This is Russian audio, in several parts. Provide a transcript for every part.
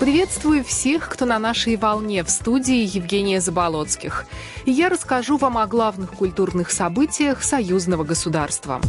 Приветствую всех, кто на нашей волне в студии Евгения Заболоцких. Я расскажу вам о главных культурных событиях союзного государства.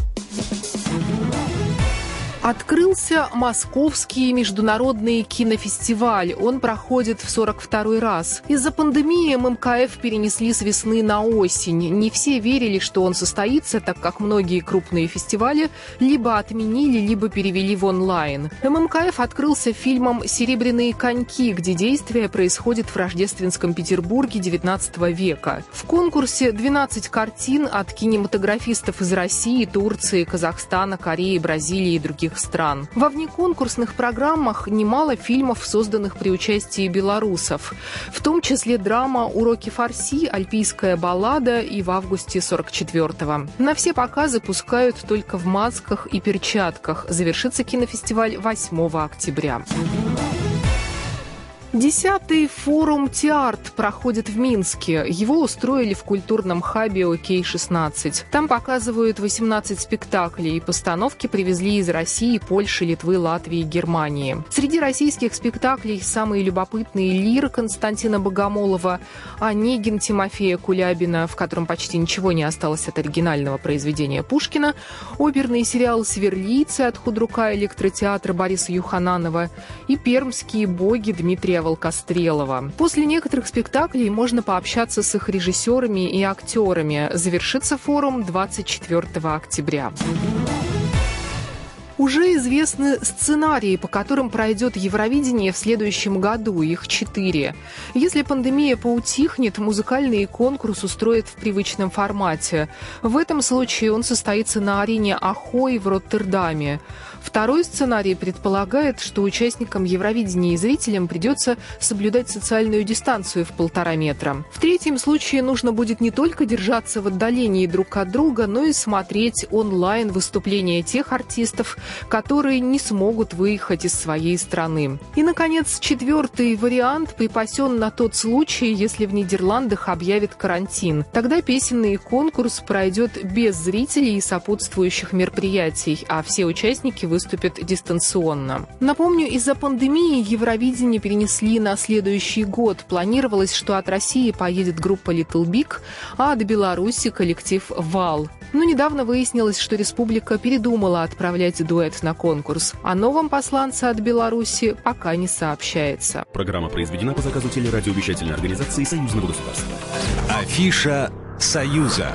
Открылся Московский международный кинофестиваль. Он проходит в 42-й раз. Из-за пандемии ММКФ перенесли с весны на осень. Не все верили, что он состоится, так как многие крупные фестивали либо отменили, либо перевели в онлайн. ММКФ открылся фильмом «Серебряные коньки», где действие происходит в рождественском Петербурге XIX века. В конкурсе 12 картин от кинематографистов из России, Турции, Казахстана, Кореи, Бразилии и других других стран. Во внеконкурсных программах немало фильмов, созданных при участии белорусов, в том числе драма «Уроки фарси», «Альпийская баллада» и в августе 44-го. На все показы пускают только в масках и перчатках. Завершится кинофестиваль 8 октября. Десятый форум «Теарт» проходит в Минске. Его устроили в культурном хабе ОК-16. Там показывают 18 спектаклей. Постановки привезли из России, Польши, Литвы, Латвии Германии. Среди российских спектаклей самые любопытные «Лир» Константина Богомолова, «Онегин» Тимофея Кулябина, в котором почти ничего не осталось от оригинального произведения Пушкина, оперный сериал «Сверлийцы» от худрука электротеатра Бориса Юхананова и «Пермские боги» Дмитрия Волкострелова. После некоторых спектаклей можно пообщаться с их режиссерами и актерами. Завершится форум 24 октября. Уже известны сценарии, по которым пройдет Евровидение в следующем году. Их четыре. Если пандемия поутихнет, музыкальный конкурс устроят в привычном формате. В этом случае он состоится на арене Ахой в Роттердаме. Второй сценарий предполагает, что участникам Евровидения и зрителям придется соблюдать социальную дистанцию в полтора метра. В третьем случае нужно будет не только держаться в отдалении друг от друга, но и смотреть онлайн выступления тех артистов, которые не смогут выехать из своей страны. И, наконец, четвертый вариант припасен на тот случай, если в Нидерландах объявят карантин. Тогда песенный конкурс пройдет без зрителей и сопутствующих мероприятий, а все участники выступят дистанционно. Напомню, из-за пандемии Евровидение перенесли на следующий год. Планировалось, что от России поедет группа Little Big, а от Беларуси коллектив «Вал». Но недавно выяснилось, что республика передумала отправлять дуэт на конкурс. О новом посланце от Беларуси пока не сообщается. Программа произведена по заказу телерадиовещательной организации Союзного государства. Афиша «Союза».